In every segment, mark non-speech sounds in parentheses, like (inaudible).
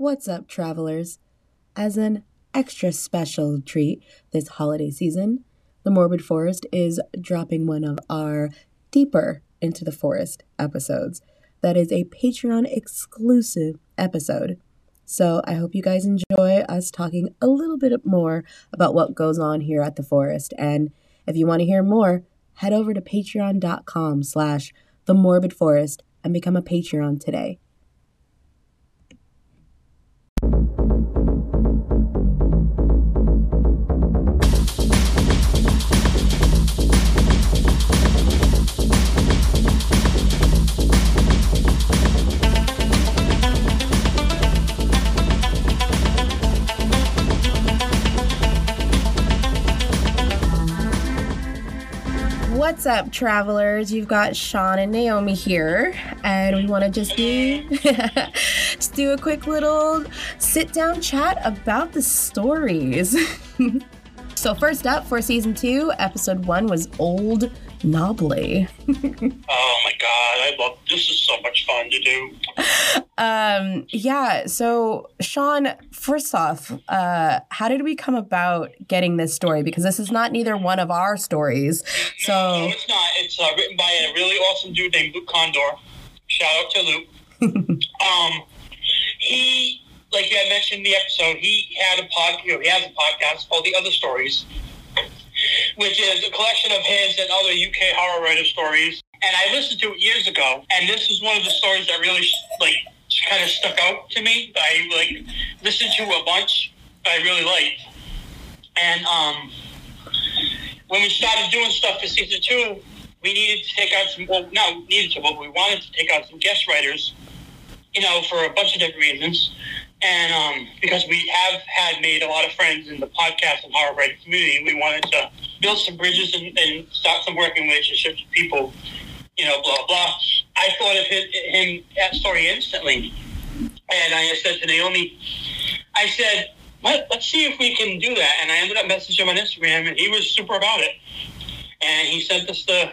What's up, travelers? As an extra special treat this holiday season, the Morbid Forest is dropping one of our Deeper into the Forest episodes. That is a Patreon exclusive episode. So I hope you guys enjoy us talking a little bit more about what goes on here at the forest. And if you want to hear more, head over to patreon.com slash the morbid forest and become a Patreon today. Up, travelers? You've got Sean and Naomi here, and we want to just do (laughs) just do a quick little sit down chat about the stories. (laughs) so, first up for season two, episode one was Old Knobbly. (laughs) oh my god, I love this is so much fun to do. Um, yeah, so Sean, first off, uh, how did we come about getting this story? Because this is not neither one of our stories. So no, no it's not. It's uh, written by a really awesome dude named Luke Kondor. Shout out to Luke. (laughs) um, he, like I mentioned in the episode, he had a pod. You know, he has a podcast called The Other Stories which is a collection of his and other UK horror writer stories. And I listened to it years ago, and this is one of the stories that really like kind of stuck out to me. I like listened to a bunch I really liked, and um, when we started doing stuff for season two, we needed to take out some. Well, no, needed to, but we wanted to take out some guest writers. You know, for a bunch of different reasons. And um, because we have had made a lot of friends in the podcast and horror writing community, we wanted to build some bridges and, and start some working relationships with people, you know, blah, blah. I thought of him, him that story instantly. And I said to Naomi, I said, Let, let's see if we can do that. And I ended up messaging him on Instagram, and he was super about it. And he sent us the,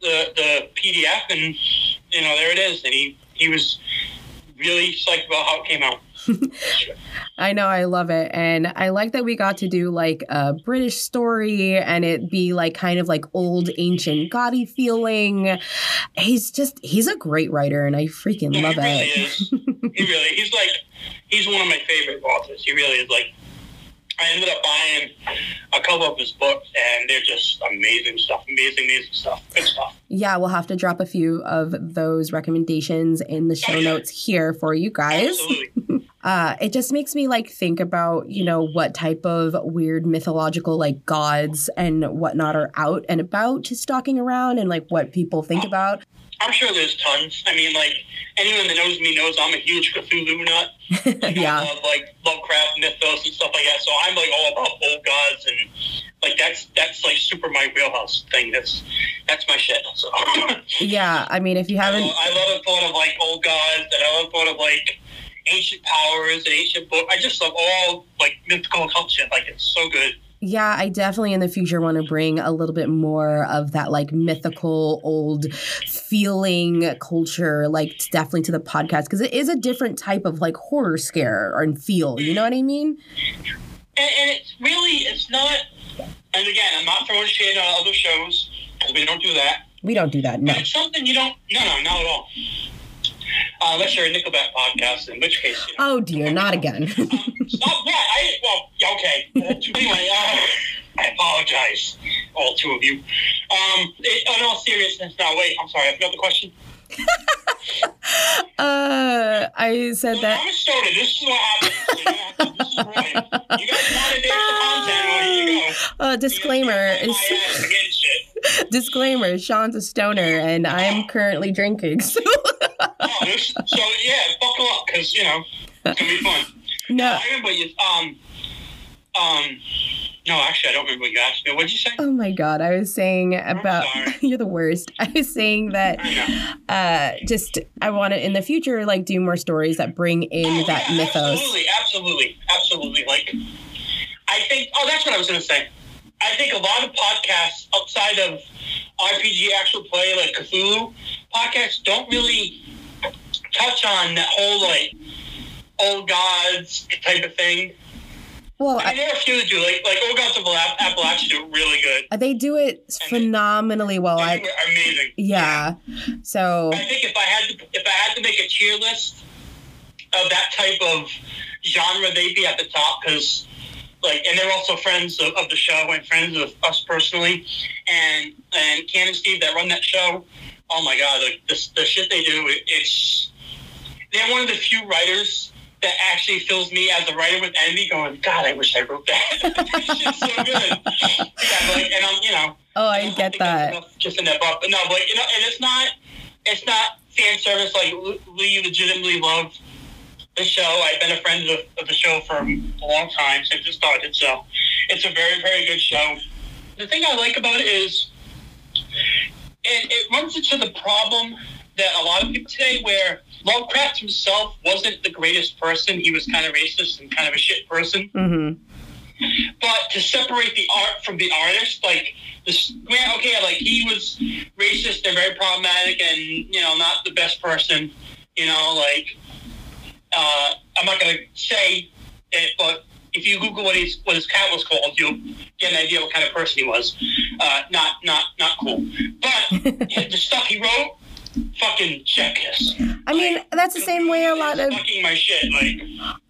the, the PDF, and, you know, there it is. And he, he was really psyched about how it came out. (laughs) I know, I love it. And I like that we got to do like a British story and it be like kind of like old ancient gaudy feeling. He's just he's a great writer and I freaking love it. he really it. Is. (laughs) he really he's like he's one of my favorite authors. He really is like I ended up buying a couple of his books, and they're just amazing stuff. Amazing, amazing stuff. Good stuff. Yeah, we'll have to drop a few of those recommendations in the show oh, yeah. notes here for you guys. Absolutely. (laughs) uh, it just makes me like think about you know what type of weird mythological like gods and whatnot are out and about stalking around and like what people think about I'm sure there's tons. I mean, like anyone that knows me knows I'm a huge Cthulhu nut. (laughs) Like, yeah. I love like Lovecraft mythos and stuff like that. So I'm like all about old gods and like that's that's like super my wheelhouse thing. That's that's my shit. So (laughs) yeah, I mean, if you haven't, I love, I love the thought of like old gods, and I love the thought of like ancient powers and ancient book. I just love all like mythical shit. Like it's so good. Yeah, I definitely in the future want to bring a little bit more of that like mythical old feeling culture, like definitely to the podcast because it is a different type of like horror scare and feel. You know what I mean? And, and it's really, it's not. And again, I'm not throwing shade on other shows because we don't do that. We don't do that. No. But it's something you don't. No, no, not at all. Uh, unless you're a Nickelback podcast, in which case. You know, oh dear, not again. (laughs) um, stop that! I well, okay. anyway, uh, (laughs) I apologize, all two of you. Um, it, in all seriousness, now wait, I'm sorry. I forgot the question. (laughs) uh, I said well, that. I'm a stoner. This is what happens. this is right. You guys want to dance the content? Well, you go. Uh, disclaimer. disclaimer: Sean's a stoner, and I'm currently drinking. So. So yeah, buckle up because you know it's gonna be fun. (laughs) No, I remember you. Um, um. No, actually, I don't remember what you asked me. What did you say? Oh my god, I was saying about (laughs) you're the worst. (laughs) I was saying that uh, just I want to in the future like do more stories that bring in oh, that yeah, mythos. Absolutely, absolutely, absolutely. Like, I think. Oh, that's what I was gonna say. I think a lot of podcasts outside of RPG actual play, like Cthulhu podcasts, don't really touch on that whole like old gods type of thing. Well, I mean, there are a few that do like like old gods of App- Appalachia do really good. Uh, they do it phenomenally well. I, amazing. yeah. So I think if I had to if I had to make a tier list of that type of genre, they'd be at the top because like and they're also friends of, of the show and friends of us personally and and Ken and Steve that run that show. Oh my god, the, the, the shit they do, it, it's they're one of the few writers that actually fills me as a writer with envy, going, God, I wish I wrote that. (laughs) shit's so good. yeah, like, and I'm, you know, oh, I I get that. enough Just in that book, but no, but you know, and it's not, it's not fan service. Like we legitimately love the show. I've been a friend of, of the show for a long time since it started. So it's a very, very good show. The thing I like about it is it, it runs into the problem that a lot of people today where Lovecraft himself wasn't the greatest person. He was kind of racist and kind of a shit person. hmm But to separate the art from the artist, like this, yeah, okay, like he was racist and very problematic, and you know, not the best person. You know, like uh, I'm not gonna say it, but if you Google what his what his cat was called, you'll get an idea what kind of person he was. Uh, not not not cool. But (laughs) the stuff he wrote, fucking check this. I mean, that's the same way a lot of fucking my shit. Like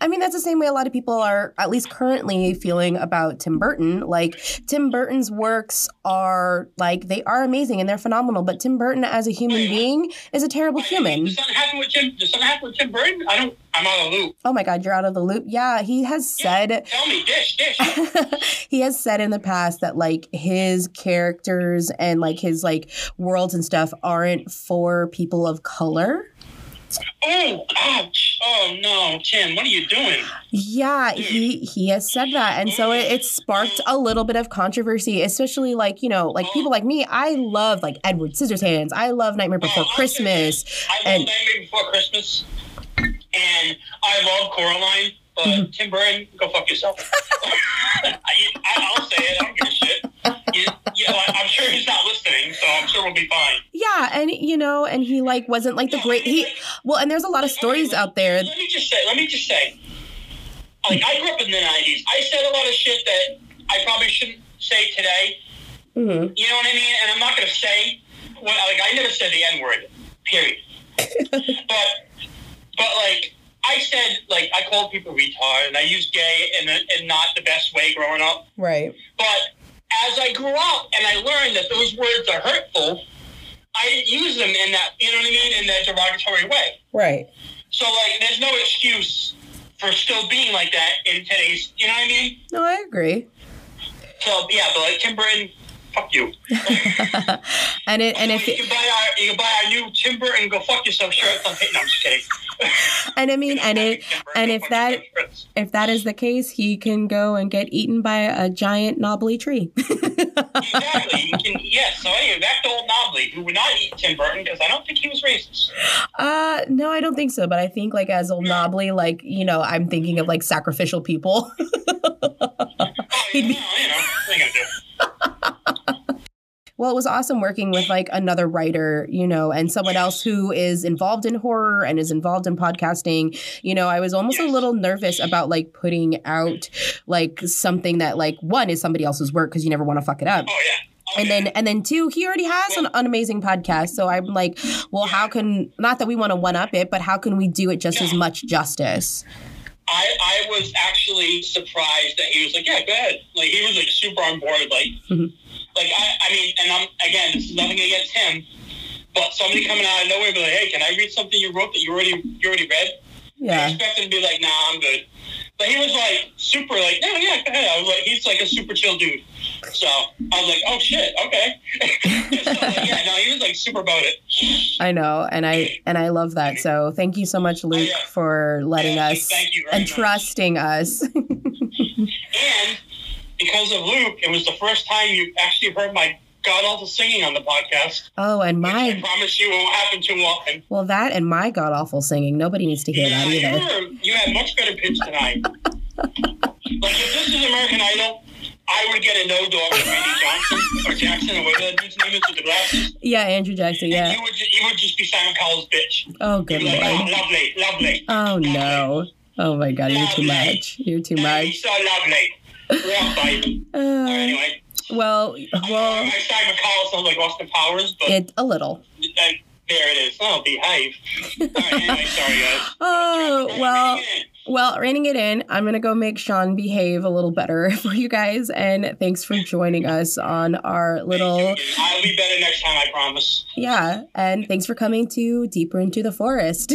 I mean, that's the same way a lot of people are, at least currently, feeling about Tim Burton. Like, Tim Burton's works are, like, they are amazing and they're phenomenal, but Tim Burton as a human being is a terrible human. Does something happen with Tim? Does something happen with Tim Burton? I don't. I'm out of the loop. Oh my God, you're out of the loop. Yeah, he has said. Tell me, dish, dish. (laughs) he has said in the past that like his characters and like his like worlds and stuff aren't for people of color. Oh, ouch! Oh no, Tim, what are you doing? Yeah, he he has said that, and so it, it sparked a little bit of controversy, especially like you know, like people like me. I love like Edward Scissorhands. I love Nightmare Before Oh, Christmas. I love And- Nightmare Before Christmas, and I love Coraline. But Mm-hmm. Tim Burton, go fuck yourself. (laughs) I, I, I'll say it. I don't give a shit. You, you know, I, I'm sure he's not listening, so I'm sure we'll be fine. Yeah, and you know, and he like wasn't like the great he. Well, and there's a lot of stories out there. Let me just say. Let me just say. Like I grew up in the '90s. I said a lot of shit that I probably shouldn't say today. Mhm. You know what I mean? And I'm not going to say what like I never said the N word. Period. (laughs) but but like I said, like I called people retard, and I used gay in, a, in not the best way growing up. Right. But as I grew up and I learned that those words are hurtful, I didn't use them in that you know what I mean in that derogatory way. Right. So like, there's no excuse for still being like that in today's. You know what I mean? No, I agree. So yeah, but like Tim Burton, fuck you. (laughs) and it and if you can buy our you can buy our new Tim Burton go fuck yourself shirt. I'm no, I'm just kidding. (laughs) and I mean and it (laughs) and if that if that is the case, he can go and get eaten by a giant knobbly tree. exactly, you can, yes. So anyway, back to old Knobbly, who would not eat Tim Burton because I don't think he was racist. uh no, I don't think so, but I think like as old knobbly, like, you know, I'm thinking of like sacrificial people. Oh, yeah, well, you know, what are you gonna do? Well, it was awesome working with like another writer, you know, and someone else who is involved in horror and is involved in podcasting. You know, I was almost a little nervous about like putting out like something that like one is somebody else's work because you never want to fuck it up. Oh yeah. And then and then two, he already has an, an amazing podcast. So I'm like, well, how can not that we want to one up it, but how can we do it just as much justice? I, I was actually surprised that he was like, yeah, go ahead. Like he was like super on board. Like, Mhm. Like I, I mean, and I'm again, this is nothing against him, but somebody coming out of nowhere be like, hey, can I read something you wrote that you already you already read? I Yeah. expected him to be like, nah, I'm good. But he was like super like, no, yeah, go ahead. I was like, he's like a super chill dude. So I was like, oh shit, okay. (laughs) so, like, yeah, no, he was like super about it. I know, and I and I love that. So thank you so much, Luke, oh, yeah. for letting Yeah, us and much. trusting us. (laughs) And because of Luke, it was the first time you actually heard my god awful singing on the podcast. oh, and which I promise you it won't happen too often. well, that and my god awful singing. Nobody needs to hear Yeah, that either. you had much better pitch tonight. (laughs) like if this is American Idol, I would get a no dog from Randy Johnson or Jackson or whatever that dude's name is with the glasses. Yeah, Andrew Jackson. And Yeah. you would, ju- you would just be Simon Cowell's bitch. Oh, good like, oh, lovely, lovely. Oh no. Oh my god, you're too much. You're too much. so lovely. Fight. (laughs) Uh, anyway, well, well, I Simon Cowell sounds like Austin Powers, but it a little. uh, there it is. Oh, behave. (laughs) Right, anyway, sorry guys. (laughs) Oh right, well. bring it in. Well, reining it in, I'm going to go make Sean behave a little better for you guys. And thanks for joining us on our little. I'll be better next time, I promise. Yeah. And thanks for coming to Deeper into the Forest.